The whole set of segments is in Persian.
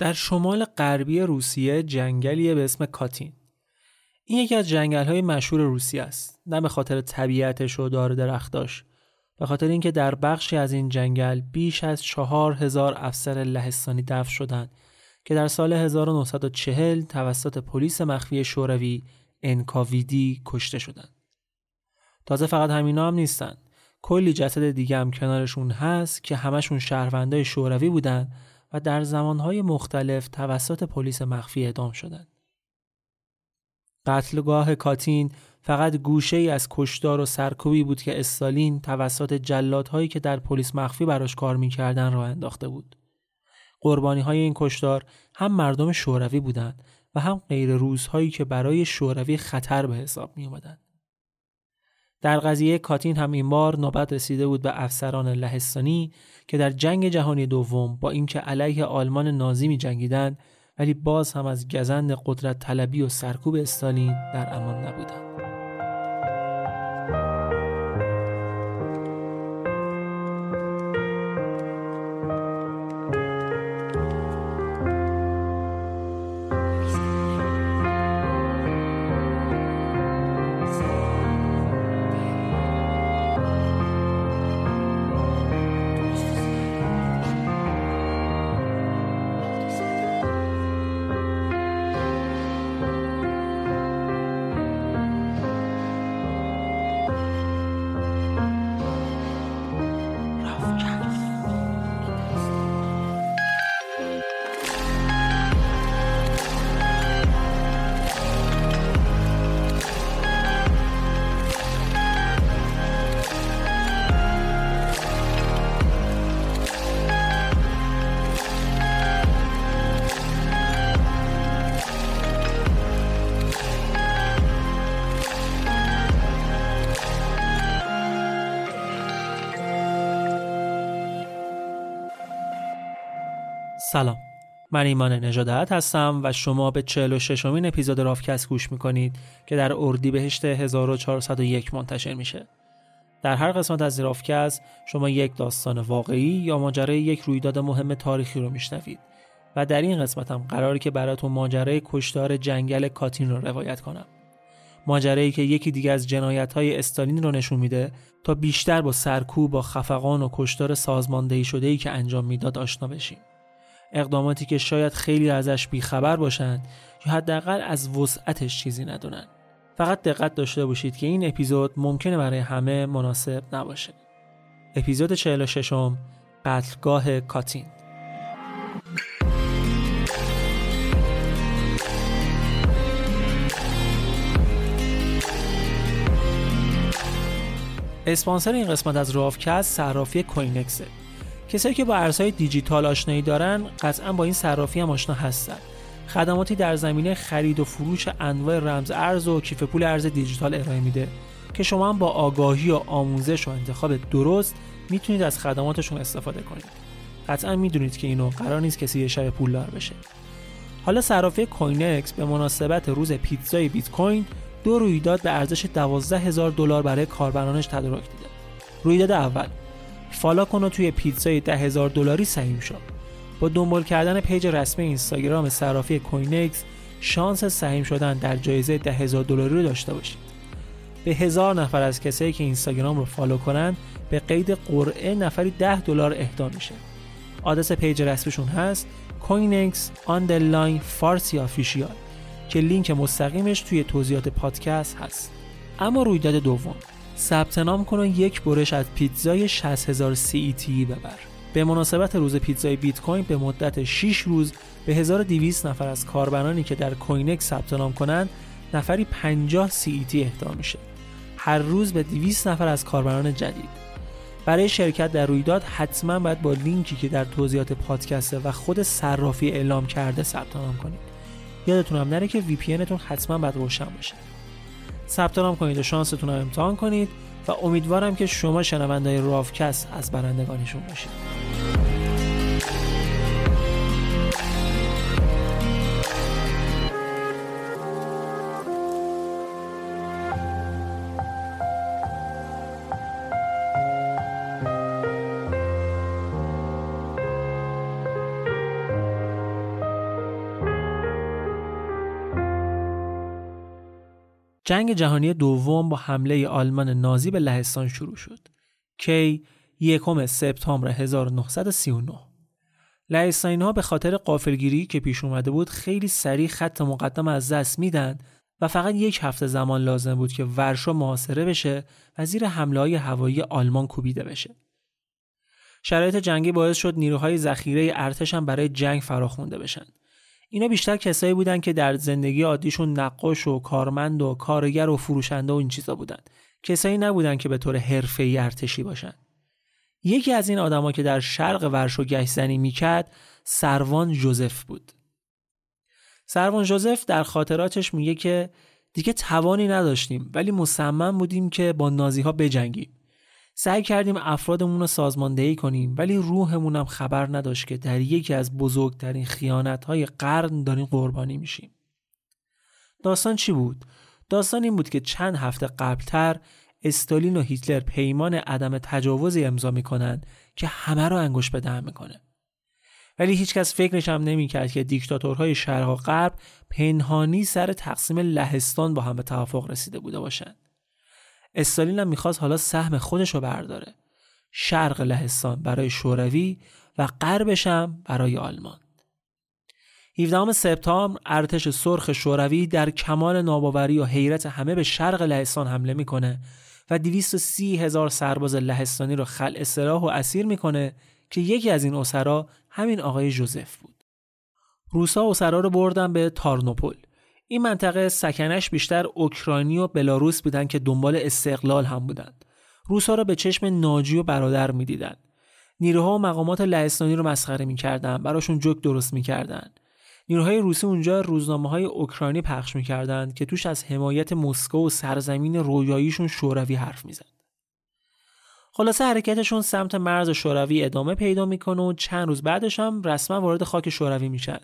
در شمال غربی روسیه جنگلیه به اسم کاتین. این یکی از جنگل های مشهور روسیه است. نه به خاطر طبیعتش و دار درختاش. به خاطر اینکه در بخشی از این جنگل بیش از چهار هزار افسر لهستانی دفن شدند که در سال 1940 توسط پلیس مخفی شوروی انکاویدی کشته شدند. تازه فقط همینا هم نیستن. کلی جسد دیگه هم کنارشون هست که همشون شهروندای شوروی بودن و در زمانهای مختلف توسط پلیس مخفی اعدام شدند. قتلگاه کاتین فقط گوشه ای از کشدار و سرکوبی بود که استالین توسط جلادهایی که در پلیس مخفی براش کار می‌کردن راه انداخته بود. قربانی های این کشدار هم مردم شوروی بودند و هم غیر روزهایی که برای شوروی خطر به حساب می اومدن. در قضیه کاتین هم این بار نوبت رسیده بود به افسران لهستانی که در جنگ جهانی دوم با اینکه علیه آلمان نازی می جنگیدن ولی باز هم از گزند قدرت طلبی و سرکوب استالین در امان نبودند. سلام. من ایمان نجادت هستم و شما به 46 امین اپیزود رافکست گوش می‌کنید که در اردیبهشت 1401 منتشر میشه. در هر قسمت از رافکست شما یک داستان واقعی یا ماجرای یک رویداد مهم تاریخی رو میشنوید و در این قسمت هم قراره که براتون ماجرای کشتار جنگل کاتین رو روایت کنم. ماجرایی که یکی دیگه از جنایت های استالین رو نشون میده تا بیشتر با سرکوب با خفقان و کشتار سازماندهی شده ای که انجام می‌داد آشنا بشیم. اقداماتی که شاید خیلی ازش بیخبر باشند یا حداقل از وسعتش چیزی ندونن فقط دقت داشته باشید که این اپیزود ممکنه برای همه مناسب نباشه. اپیزود 46 م قتلگاه کاتین. اسپانسر این قسمت از رافکست صرافی کوینکسه. کسایی که با ارزهای دیجیتال آشنایی دارن قطعا با این صرافی هم آشنا هستن. خدماتی در زمینه خرید و فروش انواع رمز ارز و کیف پول ارز دیجیتال ارائه میده که شما هم با آگاهی و آموزش و انتخاب درست می‌تونید از خدماتشون استفاده کنید. قطعا می‌دونید که اینو قرار نیست کسی یه شب پولدار بشه. حالا صرافی کوینکس به مناسبت روز پیتزای بیت کوین دو رویداد به ارزش 12 هزار دلار برای کاربرانش تدارک دیده. رویداد اول. follow کن و توی پیتزای 10 هزار دلاری سهیم شد. با دنبال کردن پیج رسمی اینستاگرام صرافی کوینکس شانس سهیم شدن در جایزه 10 هزار دلاری رو داشته باشید. به هزار نفر از کسایی که اینستاگرام رو follow کنن به قید قرعه نفری 10 دلار اهدا میشه. آدرس پیج رسمیشون هست coinex underline فارسی official که لینک مستقیمش توی توضیحات پادکست هست. اما رویداد دوم. ثبت نام کن و یک برش از پیتزای 60000 CET ببر. به مناسبت روز پیتزای بیت کوین به مدت 6 روز به 1200 نفر از کاربرانی که در کوینکس ثبت نام کنند نفری 50 CET اهدا میشه. هر روز به 200 نفر از کاربران جدید. برای شرکت در رویداد حتما باید با لینکی که در توضیحات پادکسته و خود صرافی اعلام کرده ثبت نام کنید. یادتون هم نره که تون حتما باید روشن باشه. ثبت نام کنید و شانستون رو امتحان کنید و امیدوارم که شما شنوندهای رافکست از برندگانشون باشید. جنگ جهانی دوم با حمله آلمان نازی به لهستان شروع شد. کی یکم سپتامبر 1939 لهستانی ها به خاطر قافلگیری که پیش اومده بود خیلی سریع خط مقدم از دست میدن و فقط یک هفته زمان لازم بود که ورشو محاصره بشه و زیر حمله های هوایی آلمان کوبیده بشه. شرایط جنگی باعث شد نیروهای ذخیره ارتش هم برای جنگ فراخونده بشن. اینا بیشتر کسایی بودن که در زندگی عادیشون نقاش و کارمند و کارگر و فروشنده و این چیزا بودن. کسایی نبودن که به طور حرفه‌ای ارتشی باشن. یکی از این آدما که در شرق ورشو زنی می‌کرد سروان جوزف بود. سروان جوزف در خاطراتش میگه که دیگه توانی نداشتیم ولی مصمم بودیم که با نازی ها بجنگیم. سعی کردیم افرادمون رو سازماندهی کنیم ولی روحمون هم خبر نداشت که در یکی از بزرگترین خیانت های قرن داریم قربانی میشیم. داستان چی بود؟ داستان این بود که چند هفته قبلتر استالین و هیتلر پیمان عدم تجاوزی امضا می‌کنن که همه رو انگوش به دهن می‌کنه. ولی هیچکس فکرش هم نمی‌کرد که دیکتاتورهای شرق و غرب پنهانی سر تقسیم لهستان با هم به توافق رسیده بوده باشند. استالین هم می‌خواست حالا سهم خودش رو برداره. شرق لهستان برای شوروی و غربش هم برای آلمان. 17 سپتامبر ارتش سرخ شوروی در کمال ناباوری و حیرت همه به شرق لهستان حمله می‌کنه و 230 هزار سرباز لهستانی رو خلع سلاح و اسیر می‌کنه که یکی از این اسرا همین آقای جوزف بود. روسا اسرا رو بردن به تارنوپل. این منطقه سکنش بیشتر اوکراینی و بلاروس بودند که دنبال استقلال هم بودند. روسا را به چشم ناجی و برادر می‌دیدند. نیروها و مقامات لهستانی رو مسخره می‌کردند، براشون جوک درست می‌کردند. نیروهای روسی اونجا روزنامه های اوکراینی پخش می‌کردند که توش از حمایت مسکو و سرزمین رویاییشون شوروی حرف می‌زد. خلاصه حرکتشون سمت مرز شوروی ادامه پیدا می‌کنه و چند روز بعدش هم رسما وارد خاک شوروی میشن.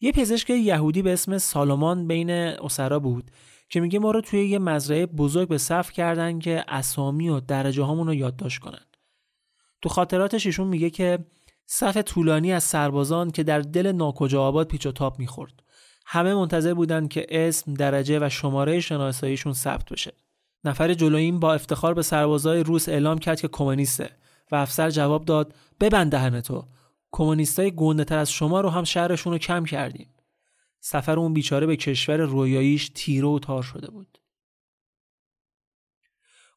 یه پزشک یهودی به اسم سالومان بین اسرا بود که میگه ما رو توی یه مزرعه بزرگ به صف کردن که اسامی و درجه هامون رو یادداشت کنن. تو خاطراتش ایشون میگه که صف طولانی از سربازان که در دل ناکجا آباد پیچ و تاب می‌خورد. همه منتظر بودن که اسم، درجه و شماره شناساییشون ثبت بشه. نفر جلویم با افتخار به سربازای روس اعلام کرد که کمونیسته و افسر جواب داد ببند دهن تو کمونیستای گنده تر از شما رو هم شهرشون رو کم کردیم. سفر اون بیچاره به کشور رویاییش تیره و تار شده بود.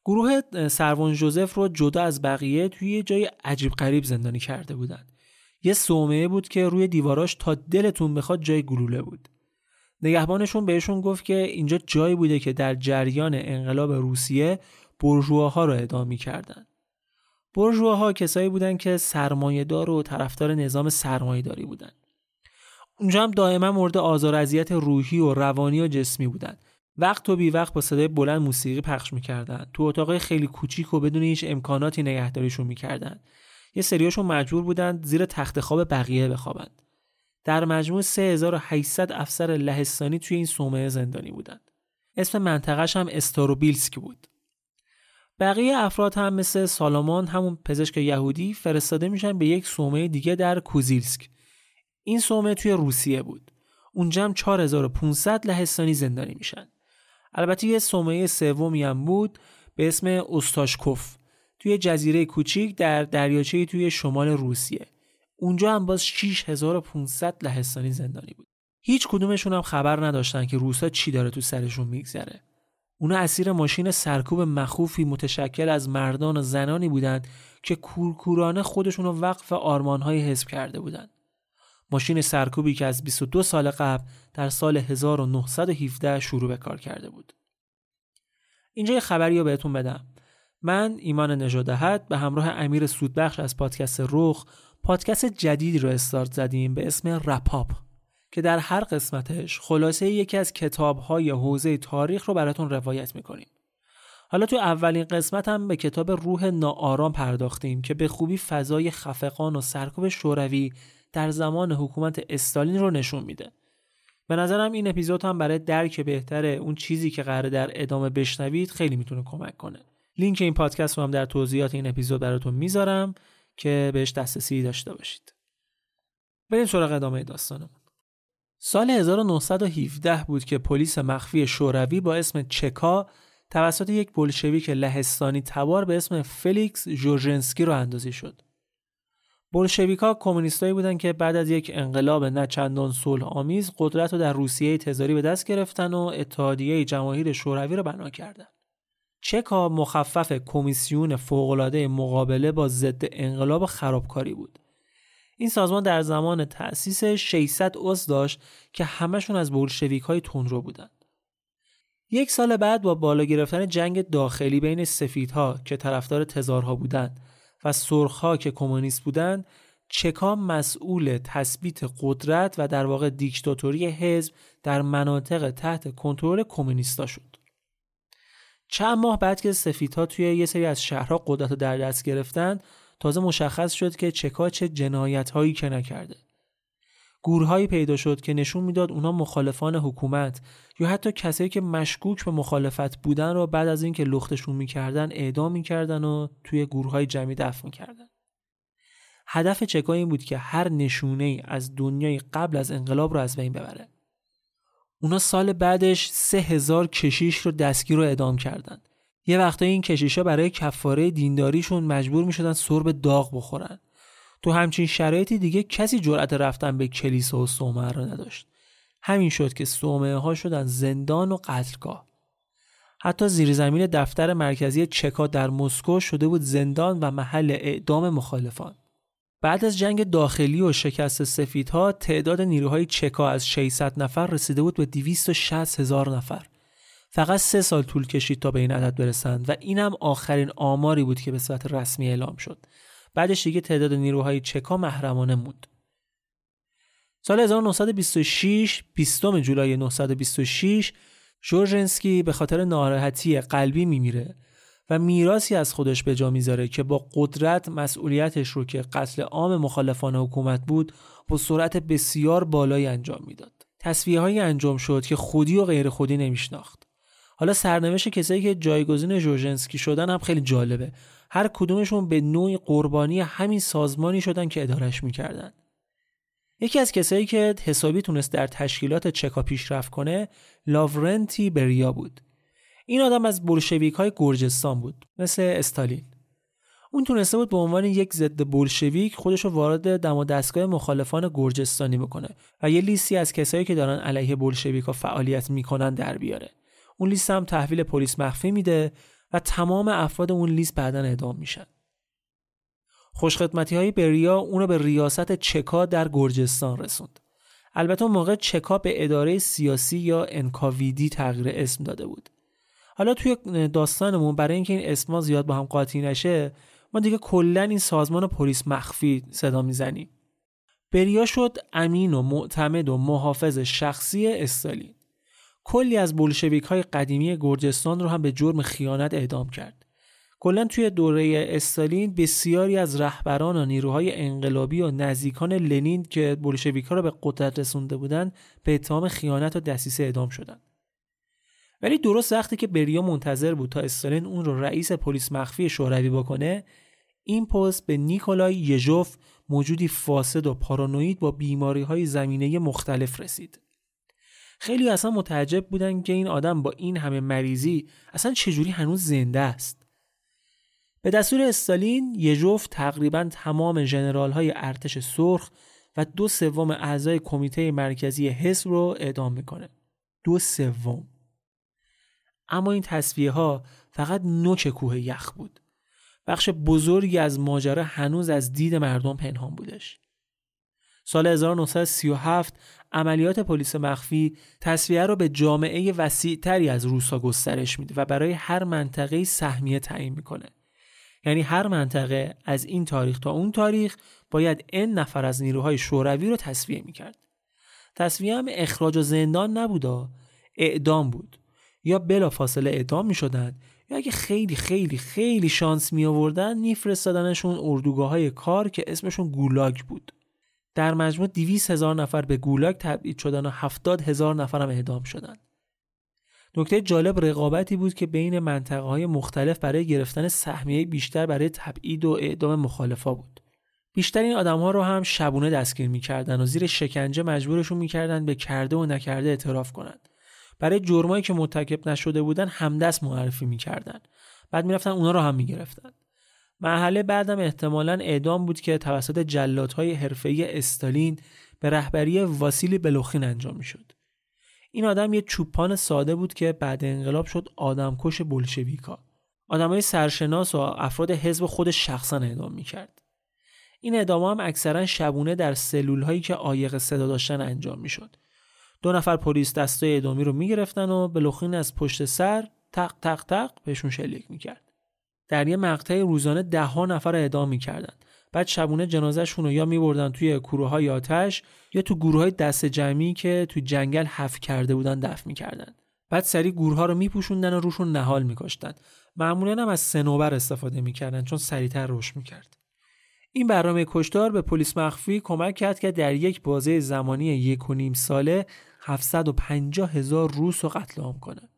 گروه سروان جوزف رو جدا از بقیه توی یه جای عجیب غریب زندانی کرده بودن. یه صومعه بود که روی دیواراش تا دلتون بخواد جای گلوله بود. نگهبانشون بهشون گفت که اینجا جایی بوده که در جریان انقلاب روسیه برجوها رو اعدام کردن. برجوها کسایی بودن که سرمایهدار و طرفدار نظام سرمایهداری بودن. اونجا هم دائما مورد آزار اذیت روحی و روانی و جسمی بودن. وقت و بی وقت با صدای بلند موسیقی پخش می‌کردن. تو اتاق خیلی کوچیک و بدون هیچ امکاناتی نگهداریشون می‌کردن. یه سریاشون مجبور بودن زیر تخت خواب بقیه بخوابند. در مجموع 3800 افسر لهستانی توی این صومعه زندانی بودند اسم منطقهش هم استاروبیلسک بود. بقیه افراد هم مثل سالمان همون پزشک یهودی فرستاده میشن به یک صومعه دیگه در کوزیلسک. این صومعه توی روسیه بود. اونجا هم 4500 لهستانی زندانی میشن. البته یه صومعه سومی هم بود به اسم استاشکوف. توی جزیره کوچیک در دریاچه توی شمال روسیه. اونجا هم باز 6500 لهستانی زندانی بود. هیچ کدومشون هم خبر نداشتن که روسا چی داره تو سرشون میگذره. اونا اسیر ماشین سرکوب مخوفی متشکل از مردان و زنانی بودند که کورکورانه خودشون رو وقف آرمانهای حزب کرده بودند. ماشین سرکوبی که از 22 سال قبل در سال 1917 شروع به کار کرده بود. اینجا یه خبری رو بهتون بدم. من ایمان نژادهت به همراه امیر سودبخش از پادکست رخ پادکست جدیدی رو استارت زدیم به اسم رپاپ که در هر قسمتش خلاصه یکی از کتاب‌های حوزه تاریخ رو براتون روایت می‌کنیم. حالا تو اولین قسمت هم به کتاب روح ناآرام پرداختیم که به خوبی فضای خفقان و سرکوب شوروی در زمان حکومت استالین رو نشون میده. به نظرم این اپیزود هم برای درک بهتر اون چیزی که قراره در ادامه بشنوید خیلی می‌تونه کمک کنه. لینک این پادکست رو هم در توضیحات این اپیزود براتون می‌ذارم که بهش دسترسی داشته باشید. بریم سراغ ادامه داستانمون. سال 1917 بود که پلیس مخفی شوروی با اسم چکا توسط یک بلشویک لهستانی تبار به اسم فلیکس جرژینسکی راه اندازی شد. بلشویکا کمونیستایی بودند که بعد از یک انقلاب نه چندان آمیز قدرت رو در روسیه تزاری به دست گرفتن و اتحادیه جماهیر شوروی رو بنا کردند. چکا مخفف کمیسیون فوق‌العاده مقابله با ضد انقلاب خرابکاری بود. این سازمان در زمان تأسیس 600 عضو داشت که همشون از بولشویک های تندرو بودند. یک سال بعد با بالا گرفتن جنگ داخلی بین سفیدها که طرفدار تزارها بودند و سرخها که کمونیست بودند چکا مسئول تثبیت قدرت و در واقع دیکتاتوری حزب در مناطق تحت کنترل کمونیستا شد. چند ماه بعد که سفیدها توی یه سری از شهرها قدرت رو در دست گرفتند تازه مشخص شد که چکا چه جنایت هایی که نکرده. گورهایی پیدا شد که نشون می‌داد اونا مخالفان حکومت یا حتی کسایی که مشکوک به مخالفت بودن رو بعد از اینکه لختشون می‌کردن اعدام می‌کردن و توی گورهای جمعی دفن می‌کردن. هدف چکا این بود که هر نشونه ای از دنیای قبل از انقلاب رو از بین ببره. اونا سال بعدش سه هزار کشیش رو دستگیر رو اعدام کردند یه وقتایی این کشیشا برای کفاره دینداریشون مجبور می‌شدن سرب داغ بخورن. تو همچین شرایطی دیگه کسی جرأت رفتن به کلیسا و صومعه رو نداشت. همین شد که صومعه ها شدن زندان و قتلگاه. حتی زیرزمین دفتر مرکزی چکا در مسکو شده بود زندان و محل اعدام مخالفان. بعد از جنگ داخلی و شکست سفیدها تعداد نیروهای چکا از 600 نفر رسیده بود به 260 هزار نفر. فقط سه سال طول کشید تا به این عدد برسند و اینم آخرین آماری بود که به صورت رسمی اعلام شد بعدش دیگه تعداد نیروهای چکا محرمانه موند سال 1926 20 جولای 1926 جورژنسکی به خاطر ناراحتی قلبی میمیره و میراسی از خودش به جا می‌ذاره که با قدرت مسئولیتش رو که قتل عام مخالفان حکومت بود با سرعت بسیار بالایی انجام می‌داد. تصویه های انجام شد که خودی و غیر خودی نمیشناخت. حالا سرنوشت کسایی که جایگزین جورژنسکی شدن هم خیلی جالبه. هر کدومشون به نوعی قربانی همین سازمانی شدن که ادارش می‌کردن. یکی از کسایی که حسابی تونست در تشکیلات چکا پیشرفت کنه لاورنتی بریا بود. این آدم از بولشویک های گرجستان بود مثل استالین. اون تونسته بود به عنوان یک ضد بولشویک خودش رو وارد دم و دستگاه مخالفان گرجستانی بکنه و یه لیستی از کسایی که دارن علیه بولشویکا فعالیت می‌کنن در بیاره. اون لیست هم تحویل پلیس مخفی میده و تمام افراد اون لیست بعدا اعدام میشن. خوشخدمتی های بریا اونو به ریاست چکا در گرجستان رسوند. البته اون موقع چکا به اداره سیاسی یا انکاویدی تغییر اسم داده بود. حالا توی داستانمون برای اینکه این اسما زیاد با هم قاطی نشه ما دیگه کلا این سازمان پلیس مخفی صدا می‌زنیم. بریا شد امین و معتمد و محافظ شخصی استالین. کلی از بولشویک های قدیمی گرجستان رو هم به جرم خیانت اعدام کرد. کلا توی دوره استالین بسیاری از رهبران و نیروهای انقلابی و نزدیکان لنین که بولشویک ها را به قدرت رسونده بودند به اتهام خیانت و دسیسه اعدام شدند. ولی درست وقتی که بریا منتظر بود تا استالین اون رو رئیس پلیس مخفی شوروی بکنه این پست به نیکولای یژوف موجودی فاسد و پارانوید با بیماری های زمینه مختلف رسید. خیلی اصلا متعجب بودن که این آدم با این همه مریضی اصلا چجوری هنوز زنده است. به دستور استالین یژوف تقریبا تمام جنرال های ارتش سرخ و دو سوم اعضای کمیته مرکزی حزب رو اعدام می‌کنه. دو سوم. اما این تصفیه ها فقط نوک کوه یخ بود. بخش بزرگی از ماجرا هنوز از دید مردم پنهان بودش. سال 1937 عملیات پلیس مخفی تصویه را به جامعه وسیعتری از روسا گسترش میده و برای هر منطقه سهمیه تعیین می‌کنه. یعنی هر منطقه از این تاریخ تا اون تاریخ باید این نفر از نیروهای شوروی رو تصویه می‌کرد. تصویه هم اخراج و زندان نبودا اعدام بود یا بلا فاصله اعدام می شدن یا اگه خیلی خیلی خیلی شانس می آوردن میفرستادنشون اردوگاه های کار که اسمشون گولاگ بود در مجموع 200 هزار نفر به گولاگ تبعید شدن و 70 هزار نفر هم اعدام شدن. نکته جالب رقابتی بود که بین منطقه های مختلف برای گرفتن سهمیه بیشتر برای تبعید و اعدام مخالفا بود. بیشتر این آدم ها رو هم شبونه دستگیر می‌کردن و زیر شکنجه مجبورشون می‌کردن به کرده و نکرده اعتراف کنند برای جرمایی که مرتکب نشده بودن همدست معرفی می‌کردن. بعد می‌رفتن اونا رو هم می‌گرفتن. مرحله بعدم احتمالا اعدام بود که توسط جلادهای حرفه‌ای استالین به رهبری واسیلی بلوخین انجام می‌شد. این آدم یه چوپان ساده بود که بعد انقلاب شد آدمکش بولشویکا آدمای سرشناس و افراد حزب خود شخصا اعدام می‌کرد. این اعدام هم اکثرا شبونه در سلول هایی که عایق صدا داشتن انجام می‌شد. دو نفر پلیس دستای اعدامی رو می‌گرفتن و بلوخین از پشت سر تق تق تق بهشون شلیک می‌کرد. در یه مقطع روزانه ده ها نفر اعدام می‌کردن بعد شبونه جنازهشون رو یا میبردن توی کوره های آتش یا تو گروه های دست جمعی که تو جنگل حف کرده بودن دفن می‌کردن بعد سری گروه ها رو میپوشوندن و روشون نهال میکشتن معمولا هم از سنوبر استفاده می‌کردن چون سریعتر رشد می‌کرد. این برنامه کشتار به پلیس مخفی کمک کرد که در یک بازه زمانی یک و نیم ساله 750 هزار روس رو قتل عام کنن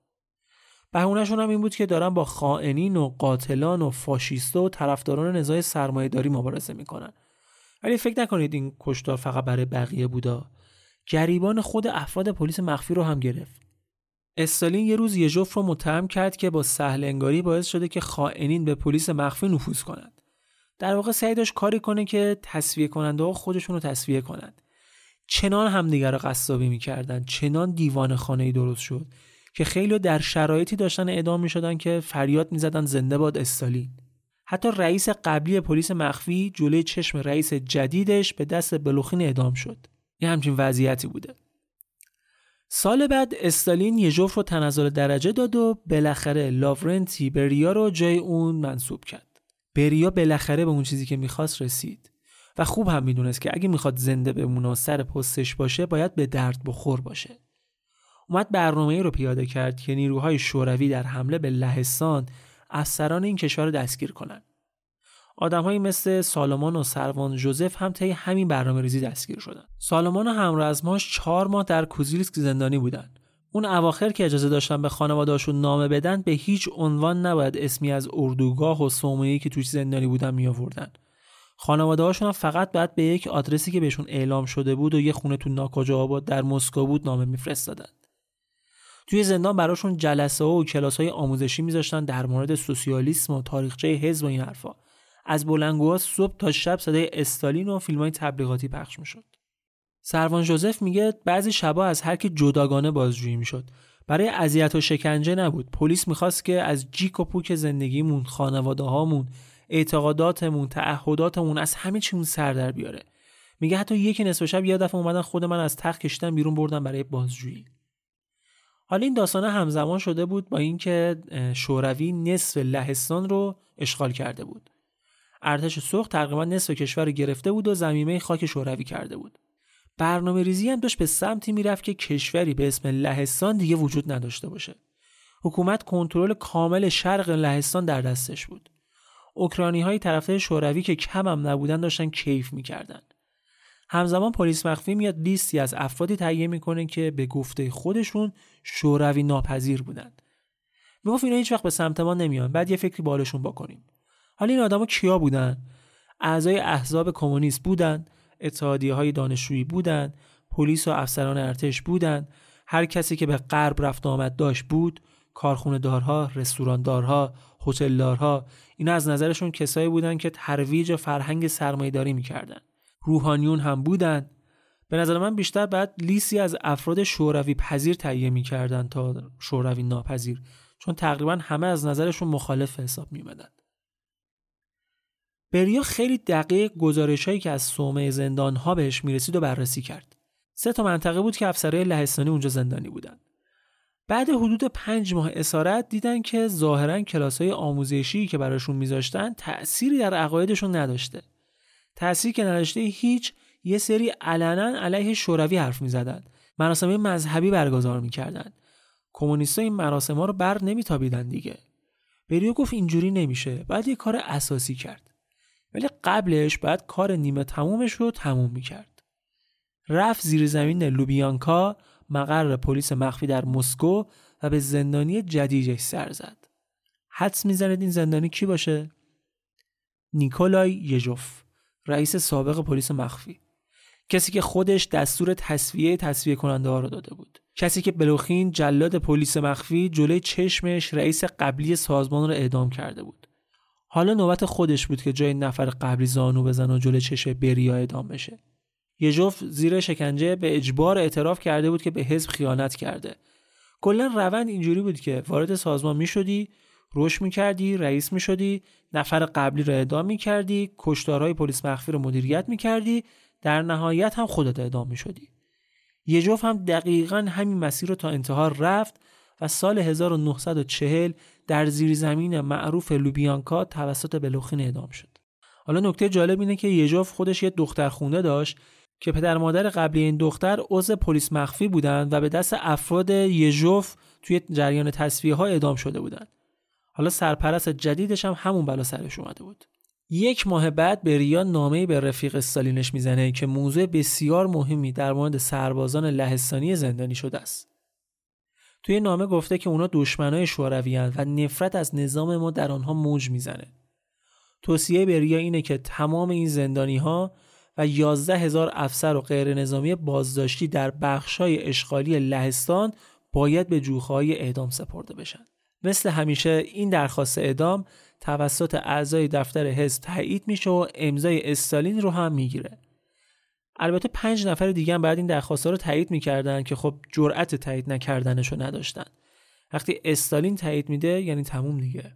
بهونهشون هم این بود که دارن با خائنین و قاتلان و فاشیستا و طرفداران نزاع سرمایهداری مبارزه می‌کنن. ولی فکر نکنید این کشتار فقط برای بقیه بودا. گریبان خود افراد پلیس مخفی رو هم گرفت. استالین یه روز یژوف رو متهم کرد که با سهل انگاری باعث شده که خائنین به پلیس مخفی نفوذ کنند در واقع سعی داشت کاری کنه که تصویه کننده ها خودشون رو تصویه کنند چنان همدیگر رو قصابی می‌کردن. چنان دیوان خانه ای درست شد. که خیلی در شرایطی داشتن اعدام می‌شدن که فریاد می‌زدن زنده باد استالین. حتی رئیس قبلی پلیس مخفی جلوی چشم رئیس جدیدش به دست بلوخین اعدام شد. یه همچین وضعیتی بوده. سال بعد استالین یه رو تنزل درجه داد و بالاخره لاورنتی بریا رو جای اون منصوب کرد. بریا بالاخره به اون چیزی که می‌خواست رسید. و خوب هم می‌دونست که اگه می‌خواد زنده بمونه و سر پستش باشه باید به درد بخور باشه. اومد برنامه رو پیاده کرد که نیروهای شوروی در حمله به لهستان افسران این کشور رو دستگیر کنند. آدمهایی مثل سالمان و سروان جوزف هم طی همین برنامه ریزی دستگیر شدن. سالمان و همرزماش چهار ماه در کوزیلسک زندانی بودن. اون اواخر که اجازه داشتن به خانواده‌هاشون نامه بدن به هیچ عنوان نباید اسمی از اردوگاه و صومعه‌ای که توش زندانی بودن می آوردن. خانواده هاشون فقط باید به یک آدرسی که بهشون اعلام شده بود و یه خونه تو ناکجا آباد در مسکو بود نامه میفرستادن. توی زندان براشون جلسه و کلاس های آموزشی میذاشتن در مورد سوسیالیسم و تاریخچه حزب و این حرفا. از بلنگوها صبح تا شب صدای استالین و فیلم های تبلیغاتی پخش می‌شد. سروان جوزف میگه بعضی شبا از هر کی جداگانه بازجویی می‌شد. برای اذیت و شکنجه نبود. پلیس می‌خواست که از جیک و پوک زندگیمون، خانواده هامون، اعتقاداتمون تعهداتمون از همه چیمون سر در بیاره میگه حتی یکی نصف شب یه دفعه اومدن خود من از تخت کشیدن بیرون بردن برای بازجویی حالا این داستانه همزمان شده بود با اینکه شوروی نصف لهستان رو اشغال کرده بود. ارتش سرخ تقریبا نصف کشور رو گرفته بود و زمینه خاک شوروی کرده بود. برنامه ریزی هم داشت به سمتی می‌رفت که کشوری به اسم لهستان دیگه وجود نداشته باشه. حکومت کنترل کامل شرق لهستان در دستش بود. اوکراینی های طرفدار شوروی که کم هم نبودن داشتن کیف می‌کردن. همزمان پلیس مخفی میاد لیستی از افرادی تهیه می‌کنه که به گفته خودشون شوروی ناپذیر بودن می‌گفت اینا هیچ وقت به سمت ما نمیان بعد یه فکری بالشون بکنیم. حالا این آدما کیا بودن؟ اعضای احزاب کمونیست بودن اتحادیه های دانشجویی بودن پلیس و افسران ارتش بودن هر کسی که به غرب رفت آمد داشت بود کارخونه دارها، رستوران دارها، هتل دارها اینا از نظرشون کسایی بودن که ترویج فرهنگ سرمایه‌داری می‌کردن. روحانیون هم بودن. به نظر من بیشتر بعد لیسی از افراد شوروی پذیر تهیه می‌کردن تا شوروی ناپذیر چون تقریبا همه از نظرشون مخالف حساب میومدن. بریا خیلی دقیق گزارش هایی که از صومعه زندان ها بهش می‌رسید و بررسی کرد. سه تا منطقه بود که افسرهای لهستانی اونجا زندانی بودن. بعد حدود پنج ماه اسارت دیدن که ظاهرا کلاس های آموزشی که براشون میذاشتن تأثیری در عقایدشون نداشته. تأثیر که نداشته هیچ یه سری علنا علیه شوروی حرف می‌زدن. مراسم مذهبی برگزار می‌کردن. کمونیستا این مراسم ها رو بر نمیتابیدن دیگه. بریو گفت اینجوری نمیشه. بعد یه کار اساسی کرد. ولی قبلش بعد کار نیمه تمومش رو تموم می‌کرد. رفت زیر زمین لوبیانکا مقر پلیس مخفی در مسکو و به زندانی جدیدش سر زد. حدس می‌زنید این زندانی کی باشه؟ نیکولای یژوف رئیس سابق پلیس مخفی. کسی که خودش دستور تصویه تصویه کننده ها رو داده بود. کسی که بلوخین جلاد پلیس مخفی جلوی چشمش رئیس قبلی سازمان رو اعدام کرده بود. حالا نوبت خودش بود که جای نفر قبلی زانو بزن و جلوی چشم بریا اعدام بشه. یژوف زیر شکنجه به اجبار اعتراف کرده بود که به حزب خیانت کرده. کلا روند اینجوری بود که وارد سازمان می شدی روش می کردی رئیس می شدی نفر قبلی رو اعدام می کردی کشتارهای پلیس مخفی رو مدیریت می کردی در نهایت هم خودت اعدام می شدی یژوف هم دقیقا همین مسیر رو تا انتها رفت و سال 1940 در زیرزمین معروف لوبیانکا توسط بلوخین اعدام شد. حالا نکته جالب اینه که یژوف خودش یه دختر خونده داشت که پدر مادر قبلی این دختر عضو پلیس مخفی بودند و به دست افراد یژوف توی جریان تصفیه ها اعدام شده بودند. حالا سرپرست جدیدش هم همون بلا سرش اومده بود. یک ماه بعد بریا نامه به رفیق استالینش می‌زنه که موضوع بسیار مهمی در مورد سربازان لهستانی زندانی شده است. توی نامه گفته که اونا دشمنای شوروی و نفرت از نظام ما در آنها موج می‌زنه. توصیه بریا اینه که تمام این زندانی ها و 11 هزار افسر و غیر نظامی بازداشتی در بخشای اشغالی لهستان باید به جوخهای اعدام سپرده بشن. مثل همیشه این درخواست اعدام توسط اعضای دفتر حزب تایید میشه و امضای استالین رو هم می‌گیره. البته پنج نفر دیگه هم بعد این درخواست رو تایید می‌کردن که خب جرأت تایید نکردنش رو نداشتن. وقتی استالین تایید میده یعنی تموم دیگه.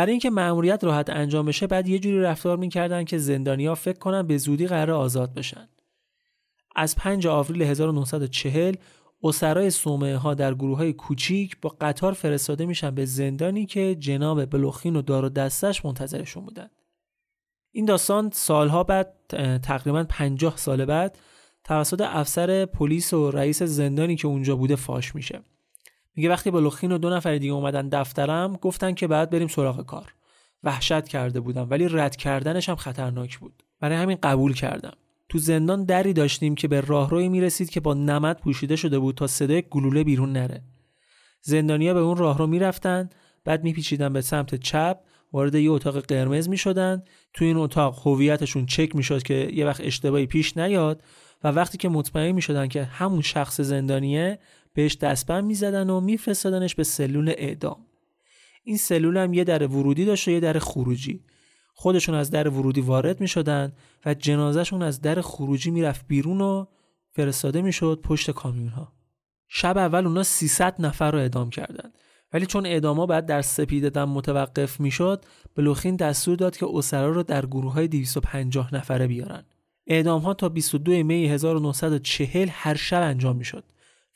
برای اینکه مأموریت راحت انجام بشه بعد یه جوری رفتار می‌کردن که زندانیا فکر کنن به زودی قرار آزاد بشن. از 5 آوریل 1940 اسرای صومعه ها در گروه های کوچیک با قطار فرستاده میشن به زندانی که جناب بلوخین و دار و دستش منتظرشون بودن. این داستان سالها بعد تقریبا 50 سال بعد توسط افسر پلیس و رئیس زندانی که اونجا بوده فاش میشه. میگه وقتی بلوخین و دو نفر دیگه اومدن دفترم گفتن که بعد بریم سراغ کار. وحشت کرده بودم ولی رد کردنش هم خطرناک بود. برای همین قبول کردم. تو زندان دری داشتیم که به راهروی می‌رسید که با نمد پوشیده شده بود تا صدای گلوله بیرون نره. زندانیا به اون راهرو می‌رفتن بعد میپیچیدن به سمت چپ وارد یه اتاق قرمز می‌شدن. تو این اتاق هویتشون چک می‌شد که یه وقت اشتباهی پیش نیاد و وقتی که مطمئن می‌شدن که همون شخص زندانیه بهش دستبند می‌زدن و میفرستادنش به سلول اعدام این سلول هم یه در ورودی داشت و یه در خروجی خودشون از در ورودی وارد می‌شدن و جنازهشون از در خروجی می‌رفت بیرون و فرستاده می‌شد پشت کامیون. شب اول اونا 300 نفر رو اعدام کردند. ولی چون اعداما بعد در سپیده دم متوقف می‌شد بلوخین دستور داد که اسرا رو در گروه های 250 نفره بیارن اعدام ها تا 22 می 1940 هر شب انجام می‌شد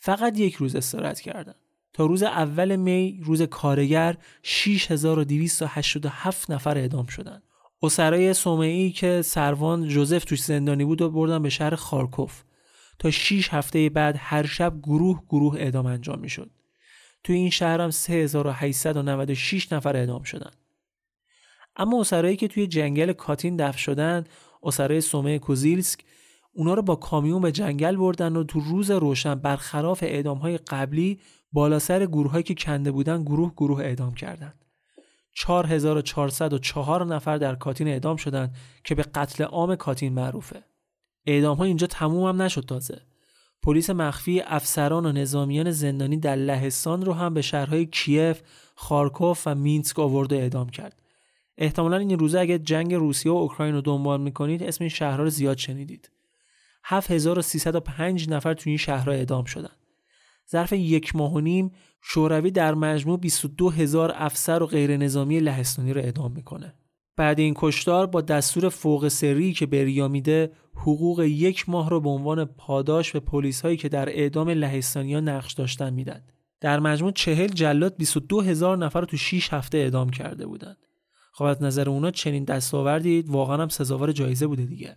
فقط یک روز استراحت کردند. تا روز اول می روز کارگر 6287 نفر اعدام شدند اسرای سومعی که سروان جوزف توش زندانی بود و بردن به شهر خارکوف تا 6 هفته بعد هر شب گروه گروه اعدام انجام می‌شد توی این شهر هم 3896 نفر اعدام شدن. اما اسرایی که توی جنگل کاتین دفن شدن اسرای سومه کوزیلسک اونا رو با کامیون به جنگل بردن و تو روز روشن برخلاف اعدام های قبلی بالا سر گروه هایی که کنده بودن گروه گروه اعدام کردند. 4404 نفر در کاتین اعدام شدند که به قتل عام کاتین معروفه. اعدام ها اینجا تموم هم نشد تازه. پلیس مخفی افسران و نظامیان زندانی در لهستان رو هم به شهرهای کیف، خارکوف و مینسک آورد و اعدام کرد. احتمالا این روزه اگه جنگ روسیه و اوکراین رو دنبال می‌کنید اسم این شهرها رو زیاد شنیدید. 7305 نفر تو این شهرها اعدام شدن. ظرف یک ماه و نیم شوروی در مجموع 22 هزار افسر و غیر نظامی لهستانی رو اعدام می‌کنه. بعد این کشتار با دستور فوق سری که بریا میده حقوق یک ماه رو به عنوان پاداش به پلیس هایی که در اعدام لهستانی ها نقش داشتن میدن. در مجموع چهل جلاد 22 هزار نفر رو تو 6 هفته اعدام کرده بودند. خب از نظر اونا چنین دستاوردی واقعا هم سزاوار جایزه بوده دیگه.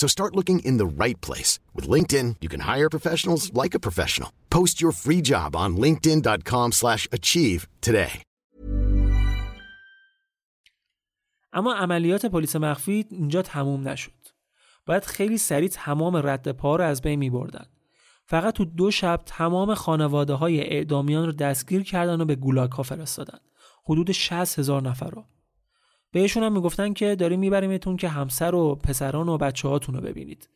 So start looking in the right place. With LinkedIn, you can hire professionals like a professional. Post your free job on linkedin.com slash achieve today. اما عملیات پلیس مخفی اینجا تموم نشد. باید خیلی سریع تمام رد پا رو از بین می بردن. فقط تو دو شب تمام خانواده های اعدامیان رو دستگیر کردن و به گولاک ها فرستادن. حدود 60 هزار نفر رو. بهشون هم می‌گفتن که داریم میبریمتون که همسر و پسران و بچه هاتون رو ببینید.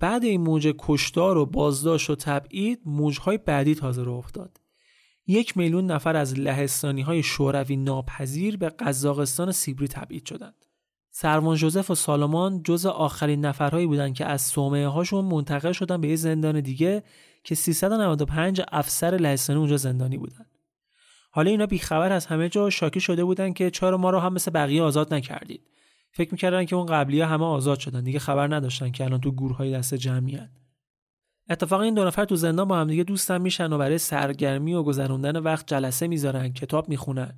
بعد این موج کشتار و بازداشت و تبعید موجهای بعدی تازه رو افتاد. یک میلیون نفر از لهستانی های شوروی ناپذیر به قزاقستان سیبری تبعید شدند. سروان جوزف و سالمان جز آخرین نفرهایی بودند که از صومعه هاشون منتقل شدن به یه زندان دیگه که 395 افسر لهستانی اونجا زندانی بودند. حالا اینا بیخبر از همه جا شاکی شده بودن که چرا ما رو هم مثل بقیه آزاد نکردید. فکر می‌کردن که اون قبلی همه آزاد شدن. دیگه خبر نداشتن که الان تو گروه های دست جمعیت اتفاقا این دو نفر تو زندان با هم دیگه دوستن میشن و برای سرگرمی و گذروندن وقت جلسه می‌ذارن کتاب می‌خونن.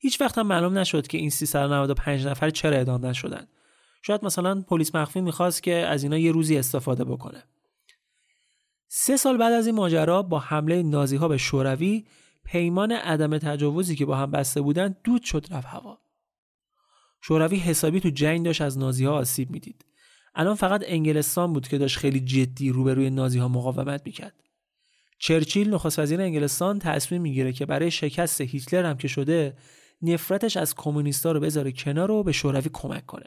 هیچ وقت هم معلوم نشد که این 395 نفر چرا اعدام نشدن. شاید مثلا پلیس مخفی می‌خواست که از اینا یه روزی استفاده بکنه. سه سال بعد از این ماجرا با حمله نازی ها به شوروی پیمان عدم تجاوزی که با هم بسته بودن دود شد رفت هوا. شوروی حسابی تو جنگ داشت از نازی ها آسیب می‌دید. الان فقط انگلستان بود که داشت خیلی جدی روبروی نازی ها مقاومت می‌کرد. چرچیل نخست وزیر انگلستان تصمیم می‌گیره که برای شکست هیتلر هم که شده نفرتش از کمونیستا رو بذاره کنار و به شوروی کمک کنه.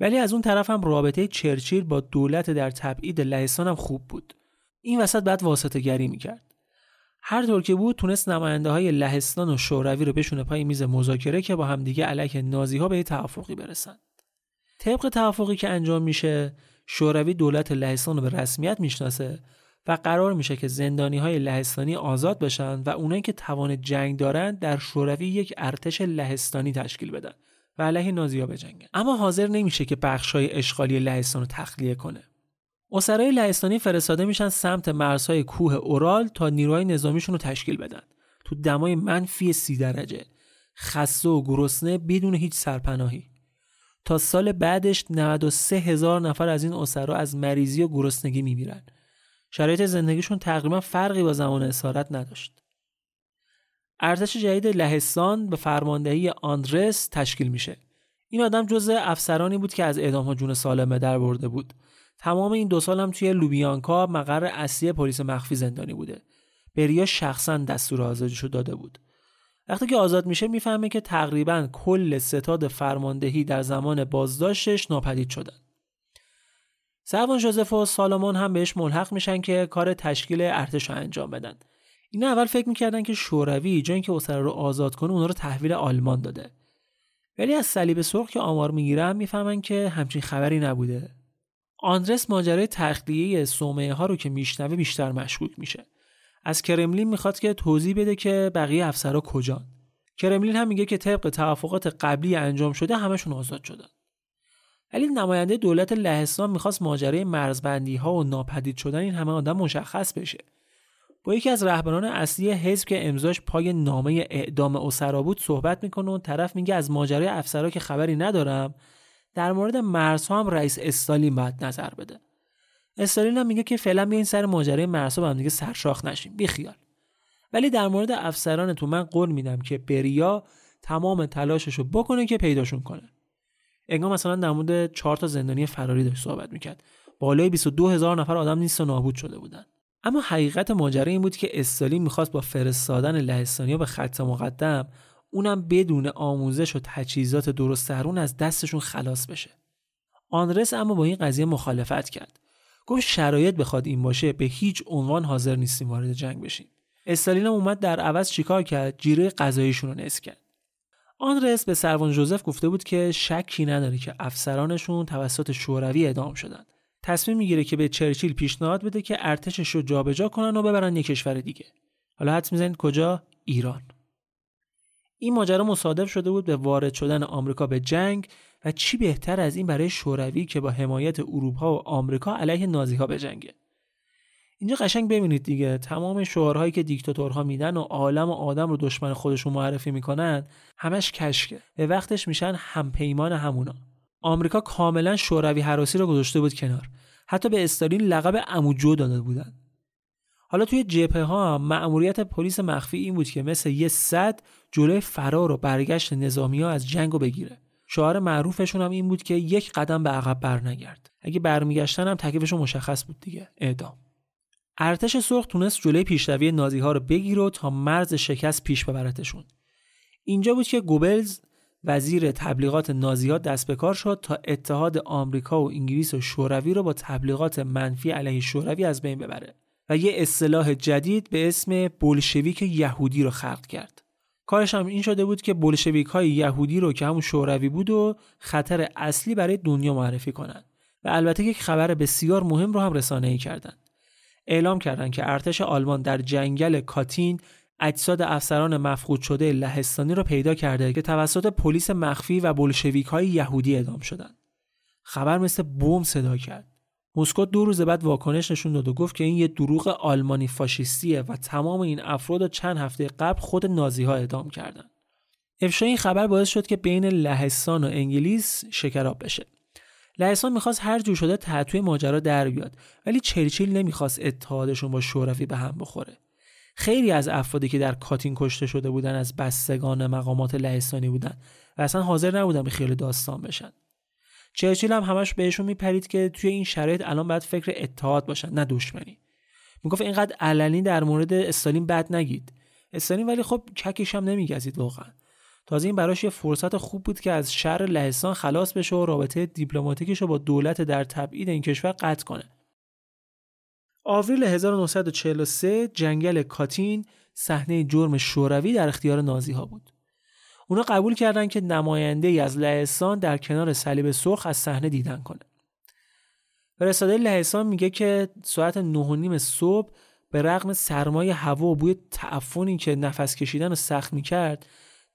ولی از اون طرف هم رابطه چرچیل با دولت در تبعید لهستان هم خوب بود. این وسط بعد واسطه گری می‌کرد. هر طور که بود تونست نماینده های لهستان و شوروی رو بشونه پای میز مذاکره که با همدیگه علیه نازی ها به توافقی برسن. طبق توافقی که انجام میشه شوروی دولت لهستان رو به رسمیت می‌شناسه و قرار میشه که زندانی های لهستانی آزاد بشن و اونایی که توان جنگ دارن در شوروی یک ارتش لهستانی تشکیل بدن و علیه نازیا بجنگن. اما حاضر نمیشه که بخشای اشغالی لهستان رو تخلیه کنه. اسرای لهستانی فرستاده میشن سمت مرزهای کوه اورال تا نیروهای نظامیشون رو تشکیل بدن. تو دمای منفی سی درجه. خسته و گرسنه بدون هیچ سرپناهی. تا سال بعدش 93 هزار نفر از این اسرا از مریضی و گرسنگی میمیرن. شرایط زندگیشون تقریبا فرقی با زمان اسارت نداشت. ارتش جدید لهستان به فرماندهی آندرس تشکیل میشه. این آدم جزء افسرانی بود که از اعدام ها جون سالمه در برده بود. تمام این دو سال هم توی لوبیانکا مقر اصلی پلیس مخفی زندانی بوده. بریا شخصا دستور آزادیشو داده بود. وقتی که آزاد میشه می‌فهمه که تقریبا کل ستاد فرماندهی در زمان بازداشتش ناپدید شدن. سروان جوزف و سالمون هم بهش ملحق میشن که کار تشکیل ارتش رو انجام بدن. اینا اول فکر می‌کردن که شوروی جایی که اسرا رو آزاد کنه اونا رو تحویل آلمان داده. ولی از صلیب سرخ که آمار می‌گیرن می‌فهمن که همچین خبری نبوده. آندرس ماجرای تخلیه صومعه ها رو که میشنوه بیشتر مشکوک میشه. از کرملین می‌خواد که توضیح بده که بقیه افسرها کجان. کرملین هم میگه که طبق توافقات قبلی انجام شده همشون آزاد شدن. ولی نماینده دولت لهستان می‌خواست ماجرای مرزبندی ها و ناپدید شدن این همه آدم مشخص بشه. با یکی از رهبران اصلی حزب که امضاش پای نامه اعدام اسرا بود صحبت می‌کنه و طرف میگه از ماجرای افسرها که خبری ندارم در مورد مرزها هم رئیس استالین باید نظر بده. استالین هم میگه که فعلا بیاین سر ماجرای مرزها با هم دیگه سرشاخ نشیم. بیخیال ولی در مورد افسران تو من قول میدم که بریا تمام تلاششو بکنه که پیداشون کنه. انگار مثلا در مورد چهار تا زندانی فراری داشت صحبت می‌کرد. بالای 22 هزار نفر آدم نیست و نابود شده بودن. اما حقیقت ماجرا این بود که استالین می‌خواست با فرستادن لهستانیا به خط مقدم اونم بدون آموزش و تجهیزات درست درون از دستشون خلاص بشه. آندرس اما با این قضیه مخالفت کرد. گفت شرایط بخواد این باشه به هیچ عنوان حاضر نیستیم وارد جنگ بشیم. استالین هم اومد در عوض چیکار کرد؟ جیره غذاییشون رو نصف کرد. آندرس به سروان جوزف گفته بود که شکی نداره که افسرانشون توسط شوروی اعدام شدن تصمیم می‌گیره که به چرچیل پیشنهاد بده که ارتشش رو جابجا کنن و ببرن یک کشور دیگه. حالا حد می‌زنید کجا؟ ایران. این ماجرا مصادف شده بود به وارد شدن آمریکا به جنگ و چی بهتر از این برای شوروی که با حمایت اروپا و آمریکا علیه نازی ها بجنگه اینجا قشنگ ببینید دیگه تمام شعارهایی که دیکتاتورها میدن و عالم و آدم رو دشمن خودشون معرفی می‌کنن همش کشکه. به وقتش میشن همپیمان همونا. آمریکا کاملا شوروی حراسی رو گذاشته بود کنار. حتی به استالین لقب عموجو داده بودن. حالا توی جبهه ها مأموریت پلیس مخفی این بود که مثل یه صد جلوی فرار و برگشت نظامی ها از جنگ رو بگیره. شعار معروفشون هم این بود که یک قدم به عقب برنگرد. اگه برمیگشتن هم تکلیفشون مشخص بود دیگه. اعدام. ارتش سرخ تونست جلوی پیشروی نازی ها رو بگیره و تا مرز شکست پیش ببرتشون. اینجا بود که گوبلز وزیر تبلیغات نازی ها دست به کار شد تا اتحاد آمریکا و انگلیس و شوروی رو با تبلیغات منفی علیه شوروی از بین ببره. و یه اصطلاح جدید به اسم بولشویک یهودی رو خلق کرد. کارش هم این شده بود که بولشویک های یهودی رو که همون شوروی بود و خطر اصلی برای دنیا معرفی کنند و البته یک خبر بسیار مهم رو هم رسانه ای کردند. اعلام کردند که ارتش آلمان در جنگل کاتین اجساد افسران مفقود شده لهستانی را پیدا کرده که توسط پلیس مخفی و بولشویک های یهودی اعدام شدند. خبر مثل بوم صدا کرد. مسکو دو روز بعد واکنش نشون داد و گفت که این یه دروغ آلمانی فاشیستیه و تمام این افراد چند هفته قبل خود نازی ها اعدام کردند. افشای این خبر باعث شد که بین لهستان و انگلیس شکراب بشه. لهستان می‌خواست هر جور شده تحتوی ماجرا در بیاد ولی چرچیل نمی‌خواست اتحادشون با شوروی به هم بخوره. خیلی از افرادی که در کاتین کشته شده بودن از بستگان مقامات لهستانی بودن و اصلا حاضر نبودن به خیلی داستان بشن. چرچیل هم همش بهشون میپرید که توی این شرایط الان باید فکر اتحاد باشن نه دشمنی می‌گفت اینقدر علنی در مورد استالین بد نگید استالین ولی خب ککش هم نمیگزید واقعا تازه این براش یه فرصت خوب بود که از شر لهستان خلاص بشه و رابطه دیپلماتیکش رو با دولت در تبعید این کشور قطع کنه. آوریل 1943 جنگل کاتین صحنه جرم شوروی در اختیار نازی ها بود. اونا قبول کردن که نماینده ای از لهستان در کنار صلیب سرخ از صحنه دیدن کنه. فرستاده لهستان میگه که ساعت نه صبح به رغم سرمای هوا و بوی تعفنی که نفس کشیدن رو سخت می‌کرد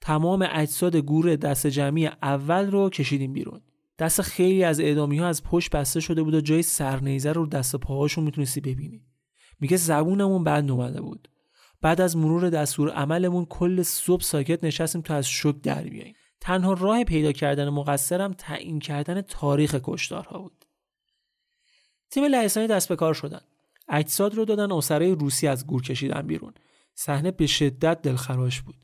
تمام اجساد گور دست جمعی اول رو کشیدیم بیرون. دست خیلی از اعدامی ها از پشت بسته شده بود و جای سرنیزه رو دست پاهاشون می‌تونستی ببینی. میگه زبونمون بند اومده بود. بعد از مرور دستور عملمون کل صبح ساکت نشستیم تا از شک در بیاییم. تنها راه پیدا کردن مقصرم تعیین کردن تاریخ کشدارها بود. تیم لهستانی دست به کار شدن. اجساد رو دادن اسره روسی از گور کشیدن بیرون. صحنه به شدت دلخراش بود.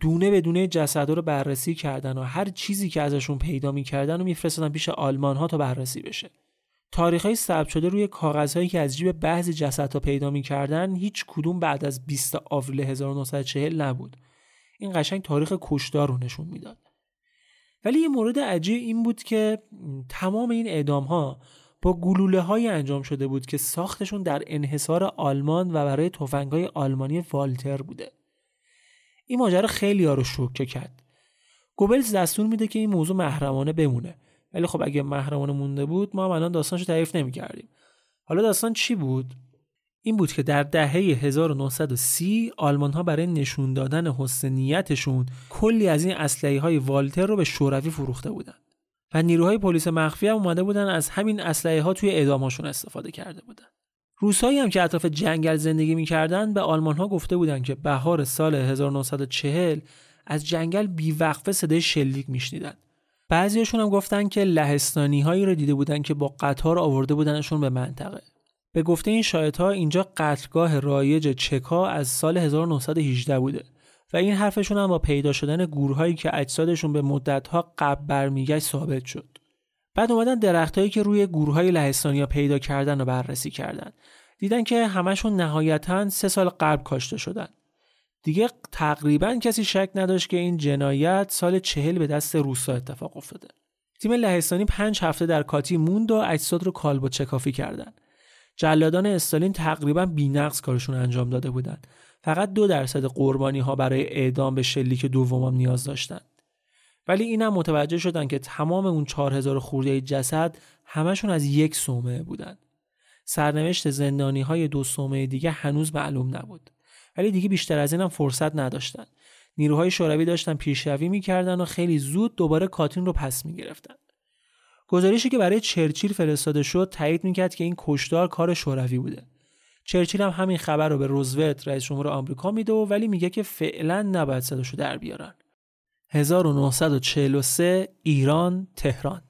دونه به دونه جسدها رو بررسی کردن و هر چیزی که ازشون پیدا می‌کردن و میفرستادن پیش آلمان ها تا بررسی بشه. تاریخ های ثبت شده روی کاغذهایی که از جیب بعضی جسدها پیدا می‌کردن هیچ کدوم بعد از 20 آوریل 1940 نبود. این قشنگ تاریخ کشدار رو نشون می‌داد. ولی یه مورد عجیب این بود که تمام این اعدام ها با گلوله های انجام شده بود که ساختشون در انحصار آلمان و برای تفنگ های آلمانی والتر بوده. این ماجرا خیلی ها رو شوکه کرد. گوبلز دستور میده که این موضوع محرمانه بمونه. ولی خب اگه محرمانه مونده بود ما هم الان داستانشو تعریف نمی‌کردیم. حالا داستان چی بود؟ این بود که در دهه 1930 آلمان ها برای نشون دادن حسن نیتشون کلی از این اسلحه های والتر رو به شوروی فروخته بودن و نیروهای پلیس مخفی هم اومده بودن از همین اسلحه ها توی اعدامهاشون استفاده کرده بودن روسایی هم که اطراف جنگل زندگی می‌کردن به آلمان ها گفته بودند که بهار سال 1940 از جنگل بیوقفه صدای شلیک میشنیدن بعضیشون هم گفتن که لهستانی هایی رو دیده بودن که با قطار آورده بودنشون به منطقه. به گفته این ها اینجا قتلگاه رایج چکا از سال 1918 بوده و این حرفشون هم با پیدا شدن گورهایی که اجسادشون به مدتها قبل برمیگشت ثابت شد. بعد اومدن درختهایی که روی گورهای لهستانیا پیدا کردن و بررسی کردن. دیدن که همشون نهایتا سه سال قبل کاشته شدن. دیگه تقریبا کسی شک نداشت که این جنایت سال چهل به دست روسا اتفاق افتاده تیم لهستانی پنج هفته در کاتی موند و اجساد رو کالبد چکافی کردن جلادان استالین تقریبا بینقص کارشون انجام داده بودند فقط دو درصد قربانی ها برای اعدام به شلیک دومم نیاز داشتند ولی اینم متوجه شدن که تمام اون 4000 خورده جسد همشون از یک سومه بودن. سرنوشت زندانی های دو سومه دیگه هنوز معلوم نبود. ولی دیگه بیشتر از اینم فرصت نداشتن. نیروهای شوروی داشتن پیشروی می‌کردن و خیلی زود دوباره کاتین رو پس می‌گرفتن. گزارشی که برای چرچیل فرستاده شد تایید می‌کرد که این کشدار کار شوروی بوده. چرچیل هم همین خبر رو به روزولت رئیس جمهور آمریکا میده و ولی میگه که فعلا نباید صداشو در بیارن. 1943 ایران تهران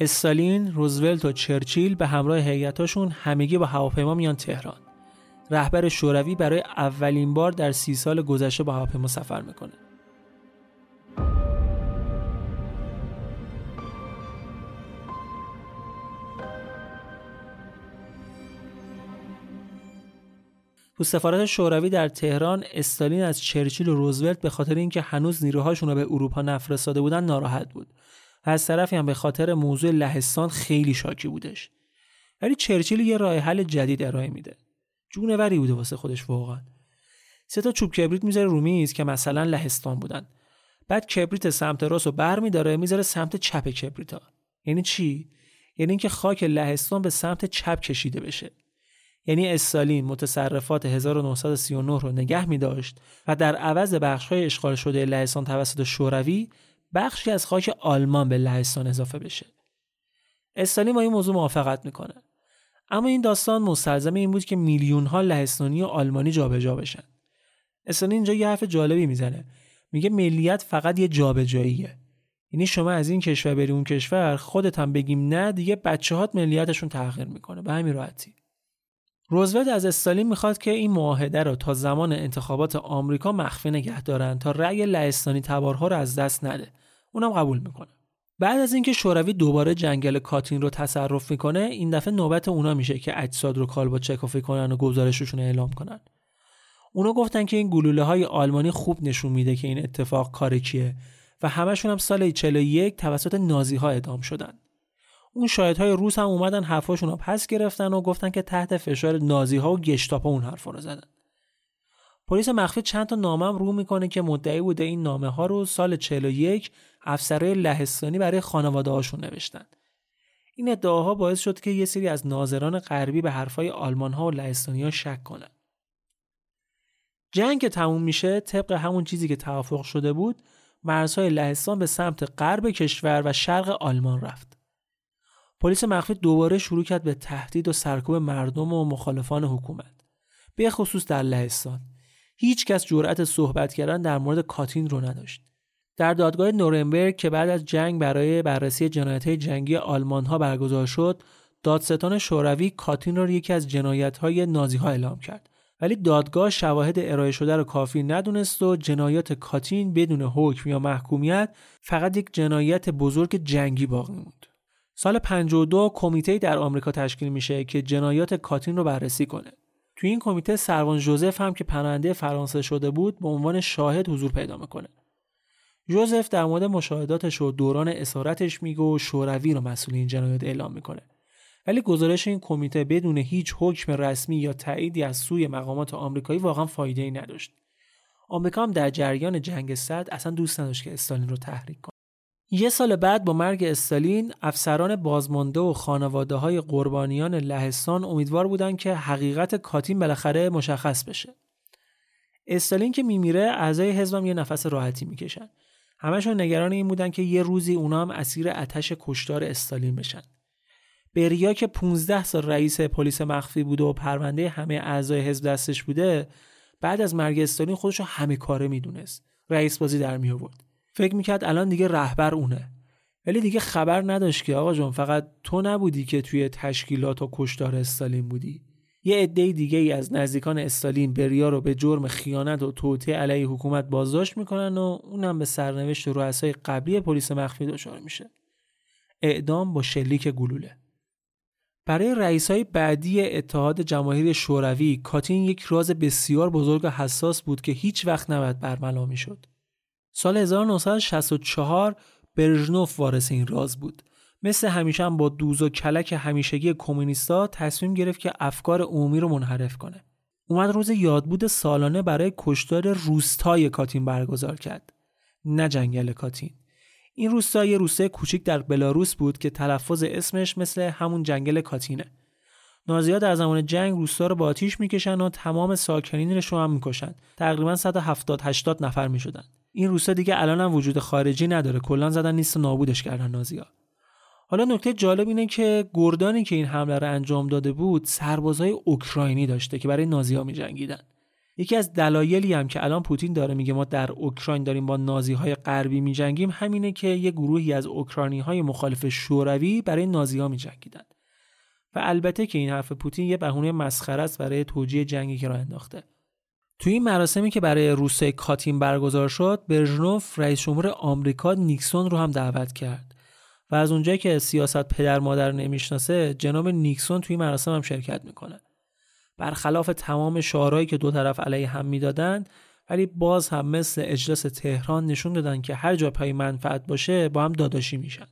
استالین، روزولت و چرچیل به همراه هیئتاشون همگی با هواپیما میان تهران. رهبر شوروی برای اولین بار در سی سال گذشته با هواپیما سفر می‌کنه. تو سفارت شوروی در تهران استالین از چرچیل و روزولت به خاطر اینکه هنوز نیروهاشون رو به اروپا نفرستاده بودن ناراحت بود از طرفی هم به خاطر موضوع لهستان خیلی شاکی بودش. ولی چرچیل یه راه حل جدید ارائه میده. جونوری بوده واسه خودش واقعا. سه تا چوب کبریت می‌ذاره رو میز که مثلا لهستان بودن. بعد کبریت سمت راست رو برمیداره می‌ذاره سمت چپ کبریتا یعنی چی؟ یعنی اینکه خاک لهستان به سمت چپ کشیده بشه. یعنی استالین متصرفات 1939 رو نگه می داشت و در عوض بخش های اشغال شده لهستان توسط شوروی بخشی از خاک آلمان به لهستان اضافه بشه. استالین با این موضوع موافقت می‌کنه. اما این داستان مستلزم این بود که میلیون ها لهستانی و آلمانی جابجا بشن. استالین اینجا یه حرف جالبی می‌زنه. میگه ملیت فقط یه جابجاییه. یعنی شما از این کشور بری اون کشور خودت هم بگیم نه دیگه بچه‌هات ملیتشون تغییر می‌کنه به همین راحتی. روزولت از استالین می‌خواد که این معاهده را تا زمان انتخابات آمریکا مخفی نگه دارن تا رأی لهستانی تبارها را از دست نده. اونم قبول می‌کنه. بعد از اینکه شوروی دوباره جنگل کاتین رو تصرف می‌کنه این دفعه نوبت اونا میشه که اجساد رو کالبد چکافی کنن و گزارششون اعلام کنن. اونا گفتن که این گلوله های آلمانی خوب نشون میده که این اتفاق کار کیه و همشون هم سال 41 توسط نازی ها ادام شدن. اون شاهدهای روس هم اومدن حرفاشون رو پس گرفتن و گفتن که تحت فشار نازی ها و گشتاپا اون حرفا رو زدن پلیس مخفی چند تا نامه رو می‌کنه که مدعی بوده این نامه ها رو سال 41 افسرهای لهستانی برای خانواده هاشون نوشتن. این ادعاها باعث شد که یه سری از ناظران غربی به حرفای آلمان ها و لهستانی ها شک کنن. جنگ که تموم میشه طبق همون چیزی که توافق شده بود مرزهای لهستان به سمت غرب کشور و شرق آلمان رفت. پلیس مخفی دوباره شروع کرد به تهدید و سرکوب مردم و مخالفان حکومت. به خصوص در لهستان. هیچ کس جرأت صحبت کردن در مورد کاتین رو نداشت. در دادگاه نورنبرگ که بعد از جنگ برای بررسی جنایت جنگی آلمان ها برگزار شد، دادستان شوروی کاتین را یکی از جنایت های نازی ها اعلام کرد. ولی دادگاه شواهد ارائه شده را کافی ندونست و جنایات کاتین بدون حکم یا محکومیت فقط یک جنایت بزرگ جنگی باقی موند. سال 52 کمیته در آمریکا تشکیل میشه که جنایات کاتین رو بررسی کنه. توی این کمیته سروان جوزف هم که پناهنده فرانسه شده بود به عنوان شاهد حضور پیدا می‌کنه. جوزف در مورد مشاهداتش و دوران اسارتش میگه و شوروی رو مسئول این جنایت اعلام می‌کنه. ولی گزارش این کمیته بدون هیچ حکم رسمی یا تاییدی از سوی مقامات آمریکایی واقعا فایده ای نداشت. آمریکا هم در جریان جنگ صد اصلا دوست نداشت که استالین رو تحریک کنه. یه سال بعد با مرگ استالین افسران بازمانده و خانواده های قربانیان لهستان امیدوار بودند که حقیقت کاتین بالاخره مشخص بشه. استالین که میمیره اعضای حزبم یه نفس راحتی می‌کشن. همشون نگران این بودن که یه روزی اونا هم اسیر اتش کشتار استالین بشن. بریا که 15 سال رئیس پلیس مخفی بوده و پرونده همه اعضای حزب دستش بوده بعد از مرگ استالین خودشو همه کاره می‌دونست. رئیس بازی در می آورد. فکر می‌کرد الان دیگه رهبر اونه. ولی دیگه خبر نداشت که آقا جون فقط تو نبودی که توی تشکیلات و کشتار استالین بودی. یه عده دیگه ای از نزدیکان استالین بریا رو به جرم خیانت و توطئه علیه حکومت بازداشت می‌کنن و اونم به سرنوشت رؤسای قبلی پلیس مخفی دچار میشه. اعدام با شلیک گلوله. برای رئیس های بعدی اتحاد جماهیر شوروی کاتین یک راز بسیار بزرگ و حساس بود که هیچ وقت نباید برملا می‌شد. سال 1964 برژنوف وارث این راز بود. مثل همیشه هم با دوز و کلک همیشگی کمونیستا تصمیم گرفت که افکار عمومی رو منحرف کنه. اومد روز یادبود سالانه برای کشتار روستای کاتین برگزار کرد. نه جنگل کاتین. این روستا یه روستای کوچیک در بلاروس بود که تلفظ اسمش مثل همون جنگل کاتینه. نازیها در زمان جنگ روستا رو با آتیش می‌کشن و تمام ساکنینش رو هم می‌کشن. تقریبا 170 80 نفر می‌شدن. این روستا دیگه الان هم وجود خارجی نداره. کلا زدن نیست و نابودش کردن نازیا حالا نکته جالب اینه که گردانی که این حمله رو انجام داده بود سربازهای اوکراینی داشته که برای نازیها میجنگیدن. یکی از دلایلی هم که الان پوتین داره میگه ما در اوکراین داریم با نازی های غربی میجنگیم همینه که یه گروهی از اوکراینی های مخالف شوروی برای نازی ها میجنگیدن. و البته که این حرف پوتین یه بهونه مسخره است برای توجیه جنگی که راه انداخته. توی این مراسمی که برای روسای کاتین برگزار شد برژنوف رئیس جمهور آمریکا نیکسون رو هم دعوت کرد. و از اونجایی که سیاست پدر مادر نمی‌شناسه جناب نیکسون توی مراسم هم شرکت می‌کنه. برخلاف تمام شعارهایی که دو طرف علیه هم می‌دادند ولی باز هم مثل اجلاس تهران نشون دادن که هر جا پای منفعت باشه با هم داداشی میشن.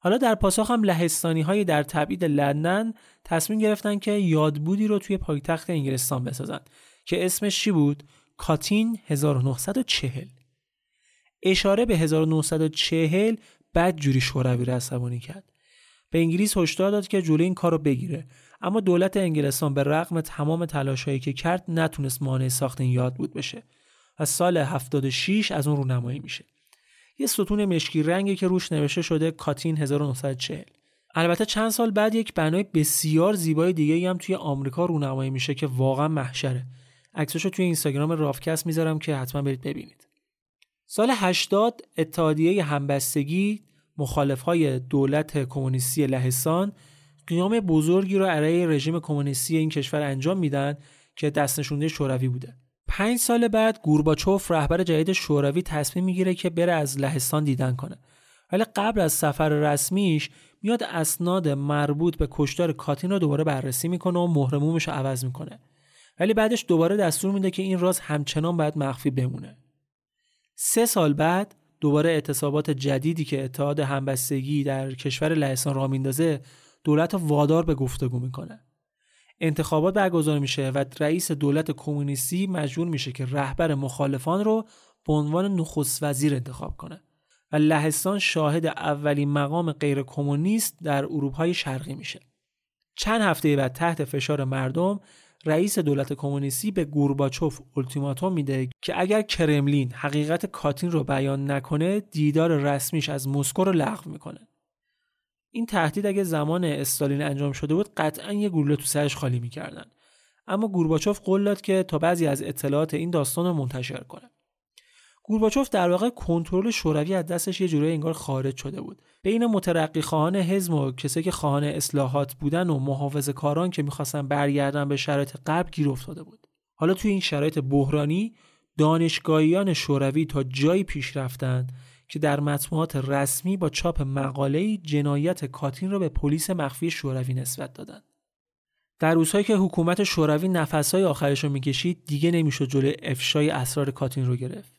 حالا در پاسخ هم لهستانی های در تبعید لندن تصمیم گرفتن که یادبودی رو توی پایتخت انگلستان بسازن. که اسمش چی بود؟ کاتین 1940 اشاره به 1940 بد جوری شوروی عصبانی کرد. به انگلیس هشدار داد که جلوی این کار رو بگیره. اما دولت انگلستان به رغم تمام تلاشهایی که کرد نتونست مانع ساخت این یاد بود بشه و سال 76 از اون رونمایی میشه. یه ستون مشکی رنگی که روش نوشته شده کاتین 1940 البته چند سال بعد یک بنای بسیار زیبای دیگه هم توی آمریکا رونمایی میشه که واقعا محشره. عکساشو توی اینستاگرام رافکست می‌ذارم که حتما برید ببینید. سال 80 اتحادیه همبستگی مخالف های دولت کمونیستی لهستان قیام بزرگی رو علیه رژیم کمونیستی این کشور انجام میدن که دست نشونده شوروی بوده. پنج سال بعد گورباچوف رهبر جدید شوروی تصمیم می‌گیره که بره از لهستان دیدن کنه. ولی قبل از سفر رسمیش میاد اسناد مربوط به کشتار کاتین رو دوباره بررسی می‌کنه و مهرمومش رو عوض می‌کنه. ولی بعدش دوباره دستور میده که این راز همچنان باید مخفی بمونه سه سال بعد دوباره اعتصابات جدیدی که اتحاد همبستگی در کشور لهستان را میندازه دولت وادار به گفتگو می‌کنه انتخابات برگزار میشه و رئیس دولت کمونیستی مجبور میشه که رهبر مخالفان رو به عنوان نخست وزیر انتخاب کنه و لهستان شاهد اولین مقام غیر کمونیست در اروپای شرقی میشه. چند هفته بعد تحت فشار مردم رئیس دولت کمونیستی به گورباچوف التیماتوم میده که اگر کرملین حقیقت کاتین رو بیان نکنه دیدار رسمیش از مسکو رو لغو می‌کنه. این تهدید اگه زمان استالین انجام شده بود قطعا یه گوله تو سرش خالی می‌کردن. اما گورباچوف قول داد که تا بعضی از اطلاعات این داستان رو منتشر کنه. گورباچوف در واقع کنترل شوروی از دستش یه جورایی انگار خارج شده بود بین مترقی خواهان حزب و کسایی که خواهان اصلاحات بودن و محافظ کاران که می‌خواستن برگردن به شرایط قبل گیر افتاده بود حالا توی این شرایط بحرانی دانشگاهیان شوروی تا جایی پیش رفتند که در مطبوعات رسمی با چاپ مقاله‌ای جنایت کاتین را به پلیس مخفی شوروی نسبت دادند. در روزهایی که حکومت شوروی نفسهای آخرش رو می‌کشید دیگه نمی‌شد جلوی افشای اسرار کاتین رو گرفت.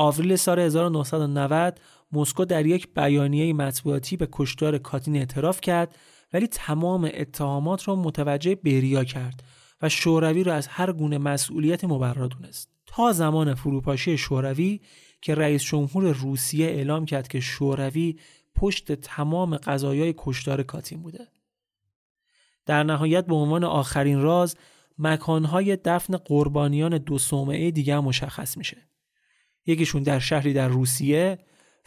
آوریل سال 1990 مسکو در یک بیانیه مطبوعاتی به کشتار کاتین اعتراف کرد ولی تمام اتهامات را متوجه بریا کرد و شوروی را از هر گونه مسئولیت مبرا دونست. تا زمان فروپاشی شوروی که رئیس جمهور روسیه اعلام کرد که شوروی پشت تمام قضایای کشتار کاتین بوده. در نهایت به عنوان آخرین راز مکانهای دفن قربانیان دو صومعه دیگر مشخص میشه. یکیشون در شهری در روسیه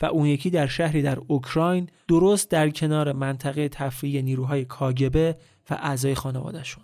و اون یکی در شهری در اوکراین درست در کنار منطقه تفریح نیروهای کاگبه و اعضای خانوادهشون.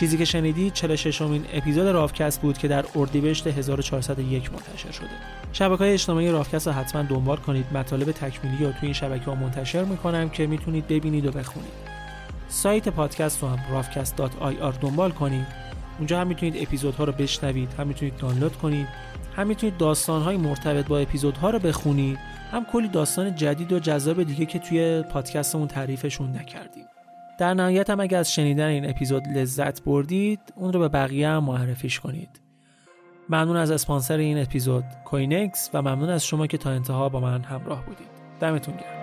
چیزی که شنیدی 46 امین اپیزود رافکست بود که در اردیبهشت 1401 منتشر شده. شبکه های اجتماعی رافکست رو حتما دنبال کنید. مطالب تکمیلی رو توی این شبکه ها منتشر می‌کنم که می‌تونید ببینید و بخونید. سایت پادکست رو هم rafcast.ir دنبال کنید. اونجا هم می‌تونید اپیزودها رو بشنوید، هم می‌تونید دانلود کنید، هم می‌تونید داستانهای مرتبط با اپیزودها رو بخونید، هم کلی داستان جدید و جذاب دیگه که توی پادکستمون تعریفشون نکردیم. در نهایت هم اگر از شنیدن این اپیزود لذت بردید اون رو به بقیه هم معرفیش کنید. ممنون از اسپانسر این اپیزود کوینکس و ممنون از شما که تا انتها با من همراه بودید. دمتون گرم.